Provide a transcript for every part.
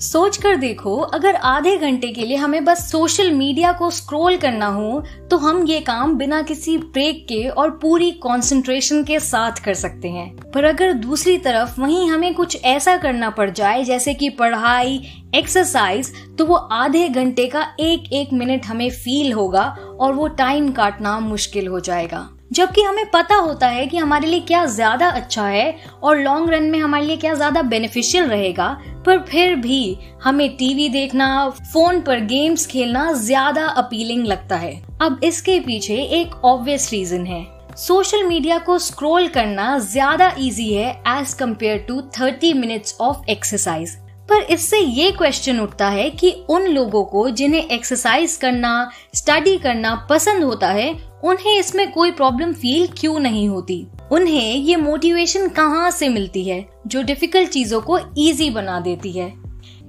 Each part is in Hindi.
सोच कर देखो, अगर आधे घंटे के लिए हमें बस सोशल मीडिया को स्क्रॉल करना हो तो हम ये काम बिना किसी ब्रेक के और पूरी कंसंट्रेशन के साथ कर सकते हैं। पर अगर दूसरी तरफ़ वहीं हमें कुछ ऐसा करना पड़ जाए, जैसे कि पढ़ाई एक्सरसाइज तो वो आधे घंटे का एक एक मिनट हमें फील होगा और वो टाइम काटना मुश्किल हो जाएगा। जबकि हमें पता होता है कि हमारे लिए क्या ज़्यादा अच्छा है और लॉन्ग रन में हमारे लिए क्या ज़्यादा बेनिफिशियल रहेगा, पर फिर भी हमें टीवी देखना फ़ोन पर गेम्स खेलना ज़्यादा अपीलिंग लगता है। अब इसके पीछे एक ऑब्वियस रीजन है। सोशल मीडिया को स्क्रॉल करना ज़्यादा इजी है as compare to thirty minutes of exercise पर इससे ये क्वेश्चन उठता है कि उन लोगों को जिन्हें एक्सरसाइज करना स्टडी करना पसंद होता है, उन्हें इसमें कोई प्रॉब्लम फील क्यों नहीं होती? उन्हें ये मोटिवेशन कहाँ से मिलती है, जो डिफ़िकल्ट चीज़ों को इजी बना देती है?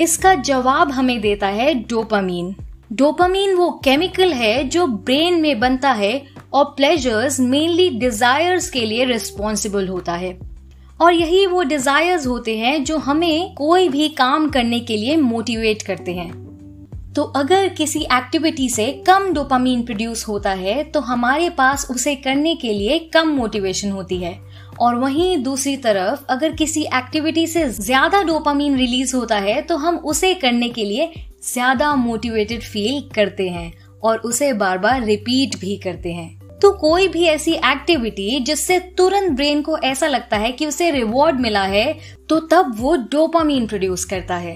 इसका जवाब हमें देता है डोपामीन डोपामीन वो केमिकल है जो ब्रेन में बनता है और प्लेजर्स मेनली डिजायर्स के लिए रिस्पॉन्सिबल होता है। और यही वो डिजायर्स होते हैं जो हमें कोई भी काम करने के लिए मोटिवेट करते हैं। तो अगर किसी एक्टिविटी से कम डोपामीन प्रोड्यूस होता है तो हमारे पास उसे करने के लिए कम मोटिवेशन होती है। और वहीं दूसरी तरफ़, अगर किसी एक्टिविटी से ज़्यादा डोपामीन रिलीज़ होता है तो हम उसे करने के लिए ज़्यादा मोटिवेटेड फील करते हैं और उसे बार बार रिपीट भी करते हैं। तो कोई भी ऐसी एक्टिविटी जिससे तुरंत ब्रेन को ऐसा लगता है कि उसे रिवॉर्ड मिला है तो तब वो डोपामीन प्रोड्यूस करता है।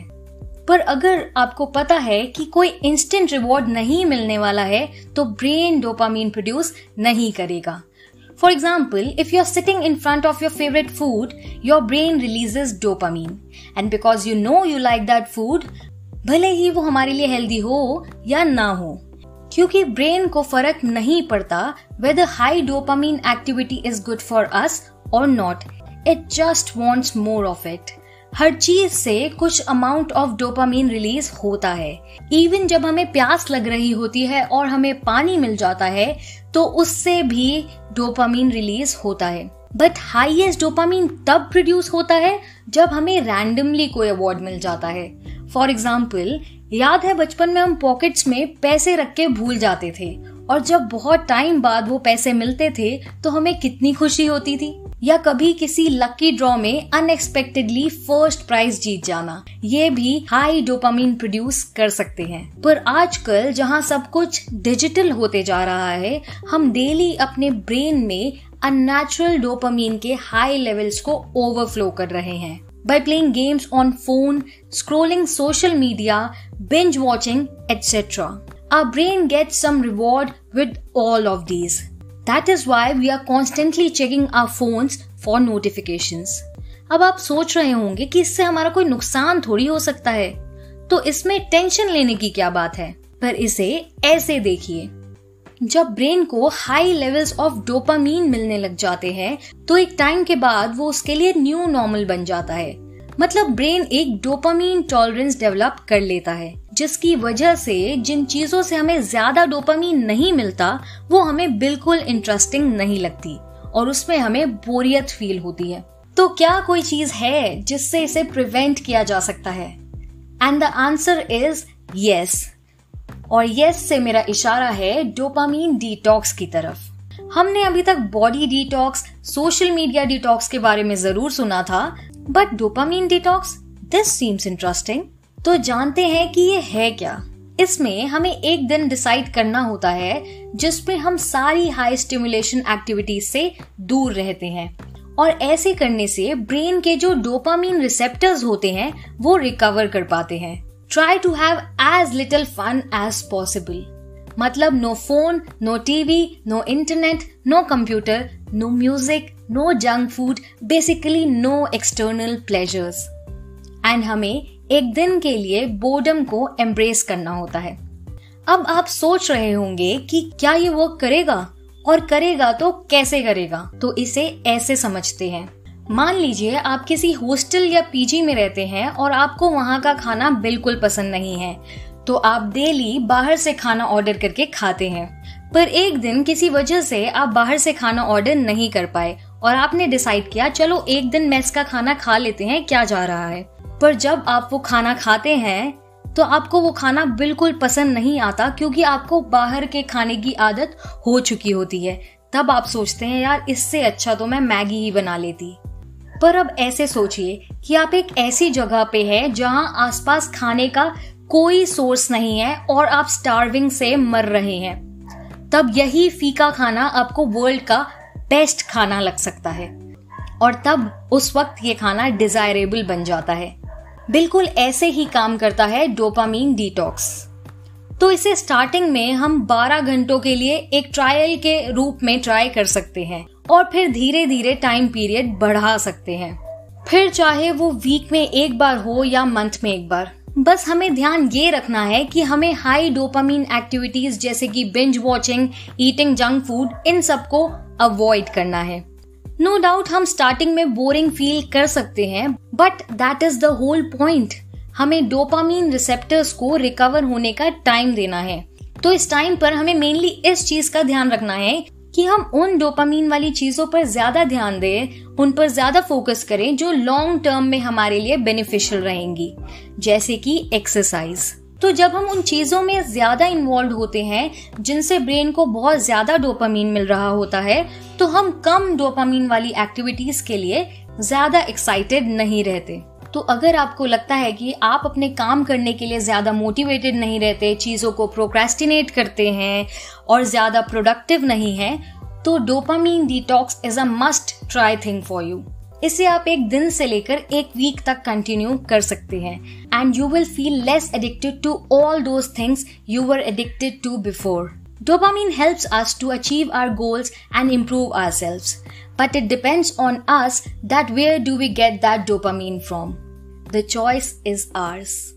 पर अगर आपको पता है कि कोई इंस्टेंट रिवॉर्ड नहीं मिलने वाला है तो ब्रेन डोपामीन प्रोड्यूस नहीं करेगा। For example if you are sitting in front of your favourite food your brain releases dopamine and because you know you like that food भले ही वो हमारे लिए हेल्दी हो या ना हो क्योंकि ब्रेन को फ़र्क नहीं पड़ता whether high dopamine activity is good for us और not it just wants more of it हर चीज़ से कुछ अमाउंट ऑफ़ डोपामीन रिलीज़ होता है। इवन जब हमें प्यास लग रही होती है और हमें पानी मिल जाता है तो उससे भी डोपामीन रिलीज़ होता है। बट हाईएस्ट डोपामीन तब प्रोड्यूस होता है जब हमें रैंडमली कोई अवार्ड मिल जाता है। फॉर एग्ज़ाम्पल याद है बचपन में हम पॉकेट्स में पैसे रख के भूल जाते थे और जब बहुत टाइम बाद वो पैसे मिलते थे तो हमें कितनी खुशी होती थी। या कभी किसी लकी ड्रॉ में अनएक्सपेक्टेडली फ़र्स्ट प्राइज जीत जाना। ये भी हाई डोपामीन प्रोड्यूस कर सकते हैं। पर आजकल जहाँ सब कुछ डिजिटल होते जा रहा है, हम डेली अपने ब्रेन में अननेचुरल डोपामीन के हाई लेवल्स को ओवरफ्लो कर रहे हैं। By playing games on phone, scrolling social media, binge watching, etc. Our brain gets some reward with all of these. That is why we are constantly checking our phone for notification अब आप सोच रहे होंगे कि इससे हमारा कोई नुकसान थोड़ी हो सकता है तो इसमें टेंशन लेने की क्या बात है पर इसे ऐसे देखिए जब ब्रेन को हाई लेवल्स ऑफ़ डोपामीन मिलने लग जाते हैं तो एक टाइम के बाद वो उसके लिए न्यू नॉर्मल बन जाता है। मतलब ब्रेन एक डोपामीन टॉलरेंस डेवलप कर लेता है, जिसकी वजह से जिन चीज़ों से हमें ज़्यादा डोपामीन नहीं मिलता, वो हमें बिल्कुल इंटरेस्टिंग नहीं लगती, और उसमें हमें बोरियत फील होती है। तो क्या कोई चीज़ है जिससे इसे प्रिवेंट किया जा सकता है? And the answer is yes और यस से मेरा इशारा है डोपामीन डिटॉक्स की तरफ़। हमने अभी तक body detox social media detox के बारे में ज़रूर सुना था but dopamine detox this seems interesting तो जानते हैं कि ये है क्या? इसमें हमें एक दिन डिसाइड करना होता है जिसमें हम सारी हाई स्टिमुलेशन एक्टिविटीज़ से दूर रहते हैं। और ऐसे करने से ब्रेन के जो डोपामीन रिसेप्टर्स होते हैं, वो रिकवर कर पाते हैं। Try to have as little fun as possible मतलब no phone no TV no internet no computer no music no junk food basically no external pleasures and हमें एक दिन के लिए बोर्डम को एम्ब्रेस करना होता है। अब आप सोच रहे होंगे कि क्या ये वर्क करेगा? और करेगा तो कैसे करेगा? तो इसे ऐसे समझते हैं। मान लीजिए आप किसी हॉस्टल या पीजी में रहते हैं और आपको वहाँ का खाना बिल्कुल पसंद नहीं है तो आप डेली बाहर से खाना ऑर्डर करके खाते हैं। पर एक दिन किसी वजह से आप बाहर से खाना ऑर्डर नहीं कर पाए और आपने डिसाइड किया, चलो, एक दिन मेस का खाना खा लेते हैं, क्या जा रहा है? पर जब आप वो खाना खाते हैं तो आपको वो खाना बिल्कुल पसंद नहीं आता क्योंकि आपको बाहर के खाने की आदत हो चुकी होती है। तब आप सोचते हैं, यार, इससे अच्छा तो मैं मैगी ही बना लेती। पर अब ऐसे सोचिए कि आप एक ऐसी जगह पे हैं जहाँ आसपास खाने का कोई सोर्स नहीं है और आप स्टार्विंग से मर रहे हैं। तब यही फीका खाना आपको वर्ल्ड का बेस्ट खाना लग सकता है। और तब उस वक्त ये खाना डिजायरेबल बन जाता है। बिल्कुल ऐसे ही काम करता है डोपामीन डिटॉक्स तो इसे स्टार्टिंग में हम 12 घंटों के लिए एक ट्रायल के रूप में ट्राई कर सकते हैं। और फिर धीरे धीरे टाइम पीरियड बढ़ा सकते हैं। फिर चाहे वो वीक में एक बार हो या मंथ में एक बार। बस हमें ध्यान ये रखना है कि हमें हाई डोपामीन एक्टिविटीज़ जैसे कि binge watching eating junk food इन सबको अवॉइड करना है। नो no डाउट हम स्टार्टिंग में बोरिंग फील कर सकते हैं but that is the whole point हमें डोपामीन रिसेप्टर्स को रिकवर होने का टाइम देना है। तो इस टाइम पर हमें मेनली इस चीज़ का ध्यान रखना है कि हम उन डोपामीन वाली चीज़ों पर ज़्यादा ध्यान दें, उन पर ज़्यादा फोकस करें जो लॉन्ग टर्म में हमारे लिए बेनिफिशियल रहेंगी, जैसे कि एक्सरसाइज तो जब हम उन चीज़ों में ज़्यादा इन्वॉल्व होते हैं, जिनसे ब्रेन को बहुत ज़्यादा डोपामीन मिल रहा होता है तो हम कम डोपामीन वाली एक्टिविटीज़ के लिए ज़्यादा एक्साइटेड नहीं रहते। तो अगर आपको लगता है कि आप अपने काम करने के लिए ज़्यादा मोटिवेटेड नहीं रहते, चीज़ों को प्रोक्रेस्टिनेट करते हैं और ज़्यादा प्रोडक्टिव नहीं है तो dopamine detox is a must try thing for you इसे आप एक दिन से लेकर एक वीक तक कंटिन्यू कर सकते हैं and you will feel less addicted to all those things you were addicted to before dopamine Dopamine helps us to achieve our goals and improve ourselves. But it depends on us that where do we get that dopamine from. The choice is ours.